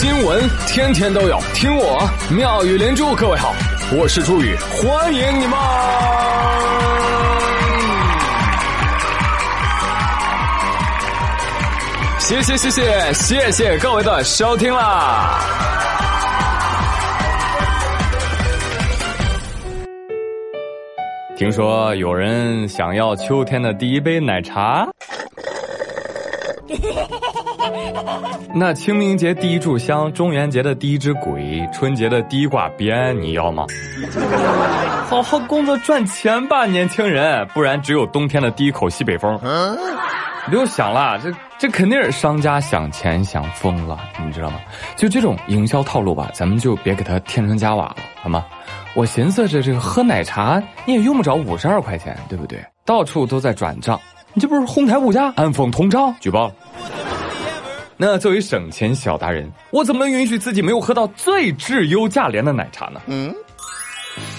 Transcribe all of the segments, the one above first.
新闻天天都有，听我妙语连珠。各位好，我是朱宇，欢迎你们！谢谢谢谢谢谢各位的收听啦！听说有人想要秋天的第一杯奶茶。那清明节第一炷香，中元节的第一只鬼，春节的第一挂鞭，你要吗？好好工作赚钱吧，年轻人，不然只有冬天的第一口西北风。不用想了，这这肯定是商家想钱想疯了，你知道吗？就这种营销套路吧，咱们就别给他添砖加瓦了，好吗？我寻思着这个喝奶茶，你也用不着五十二块钱，对不对？到处都在转账，你这不是哄抬物价、暗讽通胀？举报。那作为省钱小达人，我怎么能允许自己没有喝到最质优价廉的奶茶呢？嗯，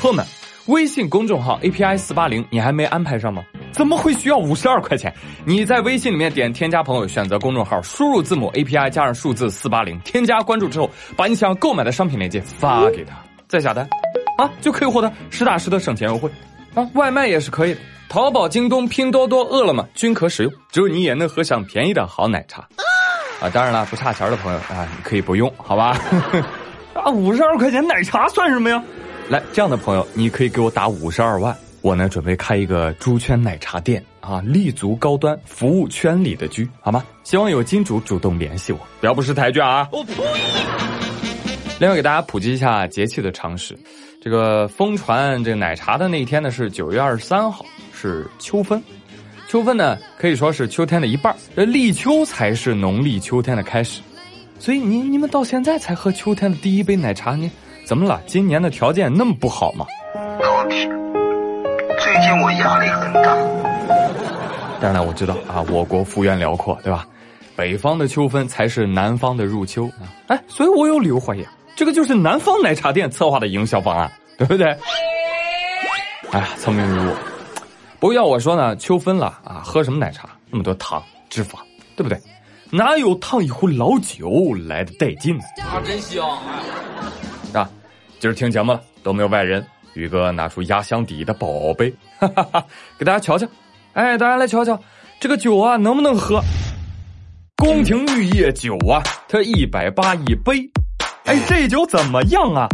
朋友们，微信公众号 API 四八零，你还没安排上吗？怎么会需要五十二块钱？你在微信里面点添加朋友，选择公众号，输入字母 API 加上数字四八零，添加关注之后，把你想要购买的商品链接发给他，再下单，啊，就可以获得实打实的省钱优惠。啊，外卖也是可以的，淘宝、京东、拼多多、饿了么均可使用，只有你也能喝上便宜的好奶茶。啊，当然了，不差钱的朋友啊，你可以不用，好吧？啊，五十二块钱奶茶算什么呀？来，这样的朋友，你可以给我打五十二万，我呢准备开一个猪圈奶茶店啊，立足高端，服务圈里的居，好吗？希望有金主主动联系我，不要不识抬举啊！我呸！另外，给大家普及一下节气的常识，这个疯传这个奶茶的那一天呢是九月二十三号，是秋分。秋分呢，可以说是秋天的一半这立秋才是农历秋天的开始，所以你你们到现在才喝秋天的第一杯奶茶呢？怎么了？今年的条件那么不好吗？老铁，最近我压力很大。当然，我知道啊，我国幅员辽阔，对吧？北方的秋分才是南方的入秋啊！哎，所以我有理由怀疑，这个就是南方奶茶店策划的营销方案，对不对？哎呀，聪明如我。不过要我说呢，秋分了啊，喝什么奶茶？那么多糖、脂肪，对不对？哪有烫一壶老酒来的带劲呢？啊，真香！啊，今儿听节目了都没有外人，宇哥拿出压箱底的宝贝，哈哈哈，给大家瞧瞧。哎，大家来瞧瞧，这个酒啊，能不能喝？宫廷玉液酒啊，它一百八一杯。哎，这酒怎么样啊？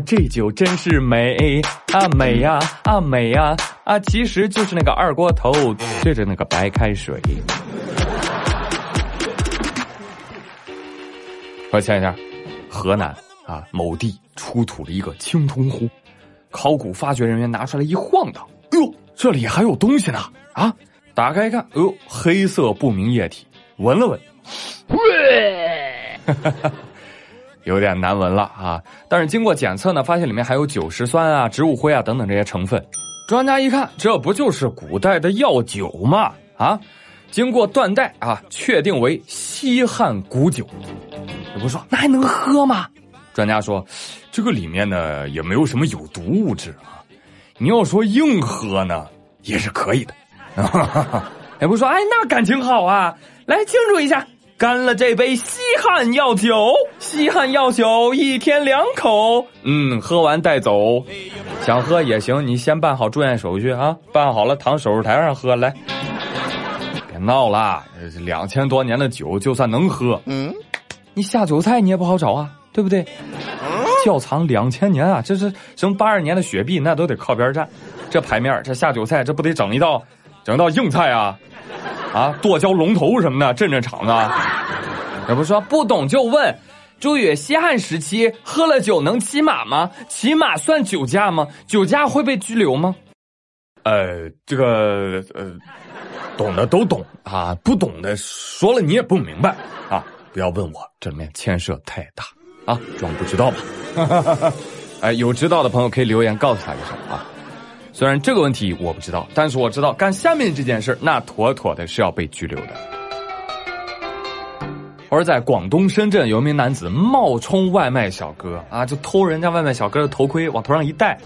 这酒真是美啊美呀啊美呀啊！其实就是那个二锅头兑着那个白开水。我想一下，河南啊某地出土了一个青铜壶，考古发掘人员拿出来一晃荡，哎呦，这里还有东西呢啊！打开一看，哎呦，黑色不明液体，闻了闻，哈哈哈。有点难闻了啊！但是经过检测呢，发现里面还有酒石酸啊、植物灰啊等等这些成分。专家一看，这不就是古代的药酒吗？啊，经过断代啊，确定为西汉古酒。有不说那还能喝吗？专家说，这个里面呢也没有什么有毒物质啊。你要说硬喝呢，也是可以的。哈哈哈也不说，哎，那感情好啊，来庆祝一下。干了这杯西汉药酒，西汉药酒一天两口，嗯，喝完带走，想喝也行，你先办好住院手续啊，办好了躺手术台上喝来。别闹了，两千多年的酒就算能喝，嗯，你下酒菜你也不好找啊，对不对？窖藏两千年啊，这是什么八二年的雪碧，那都得靠边站。这牌面，这下酒菜，这不得整一道，整一道硬菜啊？啊，剁椒龙头什么的，镇镇场子。也不说不懂就问，朱宇，西汉时期喝了酒能骑马吗？骑马算酒驾吗？酒驾会被拘留吗？呃，这个呃，懂的都懂啊，不懂的说了你也不明白啊。不要问我，这里面牵涉太大啊，装不知道吧？哎，有知道的朋友可以留言告诉他一声啊。虽然这个问题我不知道，但是我知道干下面这件事那妥妥的是要被拘留的。而在广东深圳，有一名男子冒充外卖小哥啊，就偷人家外卖小哥的头盔往头上一戴，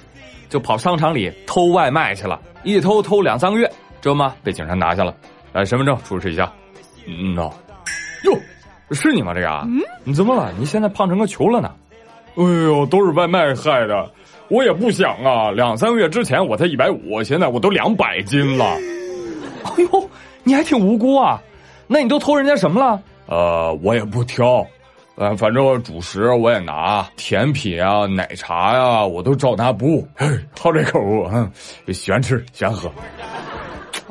就跑商场里偷外卖去了，一偷偷两三个月，知道吗？被警察拿下了。来，身份证出示一下。嗯呐，哟，是你吗？这个？嗯，你怎么了？你现在胖成个球了呢？哎呦，都是外卖害的。我也不想啊，两三个月之前我才一百五，现在我都两百斤了。哎呦，你还挺无辜啊。那你都偷人家什么了？呃，我也不挑，呃，反正主食我也拿，甜品啊、奶茶呀，我都照拿不误。好这口啊，喜欢吃喜欢喝。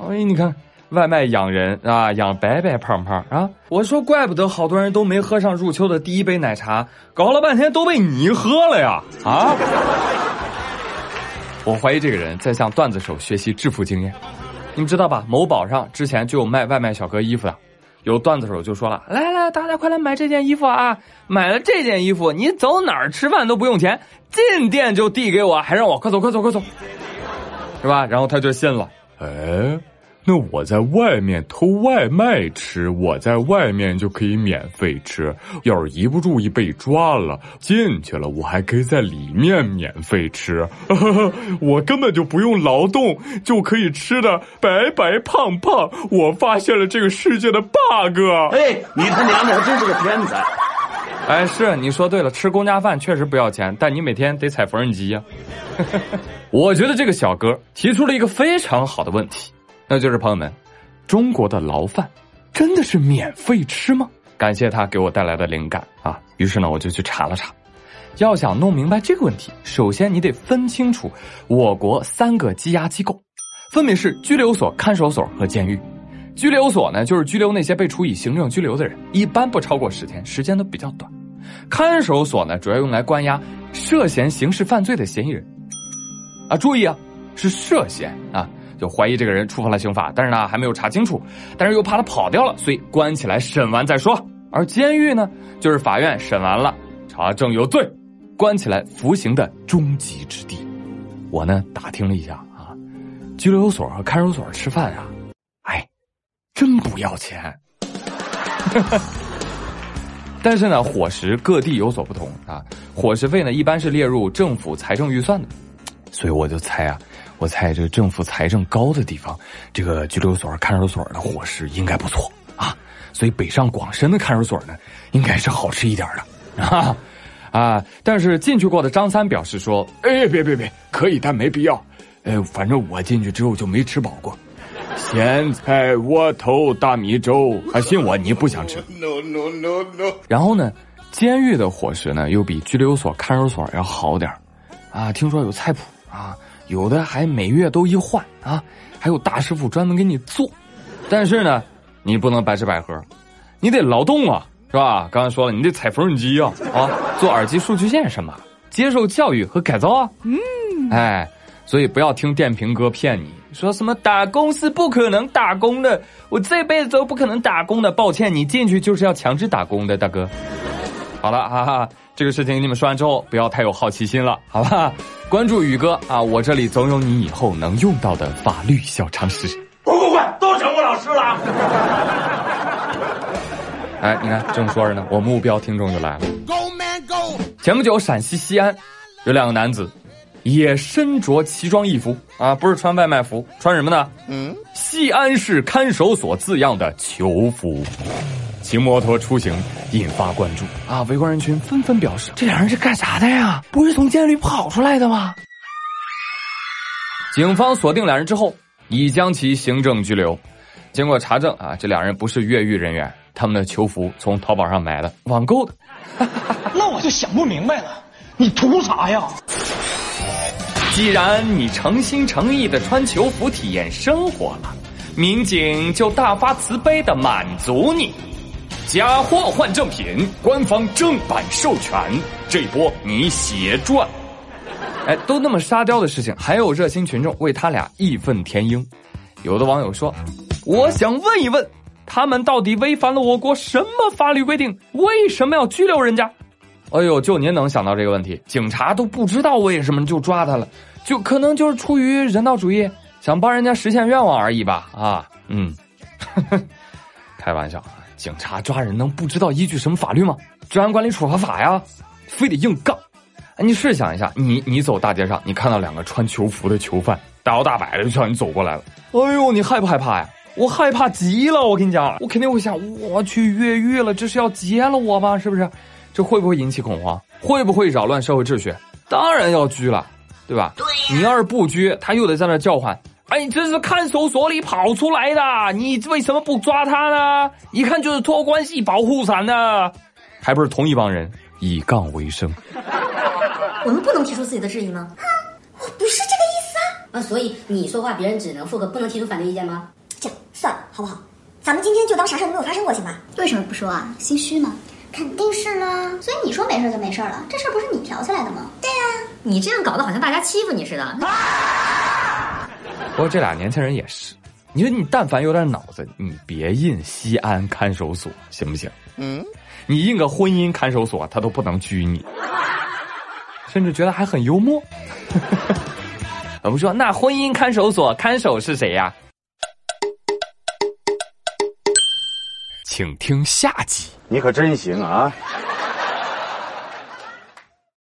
哎，你看。外卖养人啊，养白白胖胖啊！我说，怪不得好多人都没喝上入秋的第一杯奶茶，搞了半天都被你喝了呀！啊！我怀疑这个人在向段子手学习致富经验。你们知道吧？某宝上之前就有卖外卖小哥衣服的，有段子手就说了：“来来，大家快来买这件衣服啊！买了这件衣服，你走哪儿吃饭都不用钱，进店就递给我，还让我快走快走快走，是吧？”然后他就信了。哎。那我在外面偷外卖吃，我在外面就可以免费吃。要是一不注意被抓了，进去了，我还可以在里面免费吃。我根本就不用劳动就可以吃的白白胖胖。我发现了这个世界的 bug。哎，你他娘的还真是个天才！哎，是你说对了，吃公家饭确实不要钱，但你每天得踩缝纫机呀。我觉得这个小哥提出了一个非常好的问题。那就是朋友们，中国的牢饭真的是免费吃吗？感谢他给我带来的灵感啊！于是呢，我就去查了查。要想弄明白这个问题，首先你得分清楚我国三个羁押机构，分别是拘留所、看守所和监狱。拘留所呢，就是拘留那些被处以行政拘留的人，一般不超过十天，时间都比较短。看守所呢，主要用来关押涉嫌刑事犯罪的嫌疑人。啊，注意啊，是涉嫌啊。就怀疑这个人触犯了刑法，但是呢还没有查清楚，但是又怕他跑掉了，所以关起来审完再说。而监狱呢，就是法院审完了，查证有罪，关起来服刑的终极之地。我呢打听了一下啊，拘留所和看守所吃饭啊，哎，真不要钱。但是呢，伙食各地有所不同啊，伙食费呢一般是列入政府财政预算的，所以我就猜啊。我猜这个政府财政高的地方，这个拘留所、看守所的伙食应该不错啊，所以北上广深的看守所呢，应该是好吃一点的 啊啊！但是进去过的张三表示说：“哎，别别别，可以，但没必要。哎，反正我进去之后就没吃饱过。咸菜窝头大米粥，还信我？你不想吃？No no no no。然后呢，监狱的伙食呢，又比拘留所、看守所要好点啊。听说有菜谱啊。”有的还每月都一换啊，还有大师傅专门给你做，但是呢，你不能白吃白喝，你得劳动啊，是吧？刚才说了，你得踩缝纫机啊，啊，做耳机数据线什么，接受教育和改造啊，嗯，哎，所以不要听电瓶哥骗你，说什么打工是不可能打工的，我这辈子都不可能打工的，抱歉，你进去就是要强制打工的，大哥。好了，哈哈，这个事情你们说完之后，不要太有好奇心了，好吧？关注宇哥啊，我这里总有你以后能用到的法律小常识。滚滚滚，都成我老师了。哎，你看，正说着呢，我目标听众就来了。Go man go！前不久，陕西西安有两个男子，也身着奇装异服啊，不是穿外卖服，穿什么呢？嗯，西安市看守所字样的囚服。骑摩托出行引发关注啊！围观人群纷纷表示：“这俩人是干啥的呀？不是从监狱里跑出来的吗？”警方锁定两人之后，已将其行政拘留。经过查证啊，这两人不是越狱人员，他们的囚服从淘宝上买的，网购的。那我就想不明白了，你图啥呀？既然你诚心诚意的穿囚服体验生活了，民警就大发慈悲的满足你。假货换正品，官方正版授权，这一波你血赚！哎，都那么沙雕的事情，还有热心群众为他俩义愤填膺。有的网友说：“我想问一问，他们到底违反了我国什么法律规定？为什么要拘留人家？”哎呦，就您能想到这个问题，警察都不知道为什么就抓他了，就可能就是出于人道主义，想帮人家实现愿望而已吧？啊，嗯，开玩笑。警察抓人能不知道依据什么法律吗？治安管理处罚法呀，非得硬杠。哎，你试想一下，你你走大街上，你看到两个穿囚服的囚犯，大摇大摆的就向你走过来了。哎呦，你害不害怕呀？我害怕极了。我跟你讲，我肯定会想，我去越狱了，这是要劫了我吗？是不是？这会不会引起恐慌？会不会扰乱社会秩序？当然要拘了，对吧？对。你要是不拘，他又得在那叫唤。哎，你这是看守所里跑出来的，你为什么不抓他呢？一看就是托关系保护伞呢，还不是同一帮人，以杠为生。我们不能提出自己的质疑吗？啊，我不是这个意思啊。啊所以你说话，别人只能附和，不能提出反对意见吗？这样算了，好不好？咱们今天就当啥事都没有发生过，行吧？为什么不说啊？心虚吗？肯定是啦。所以你说没事就没事了，这事儿不是你挑起来的吗？对呀，你这样搞得好像大家欺负你似的。不过这俩年轻人也是，你说你但凡有点脑子，你别印西安看守所行不行？嗯，你印个婚姻看守所，他都不能拘你，甚至觉得还很幽默。我们说，那婚姻看守所看守是谁呀？请听下集。你可真行啊！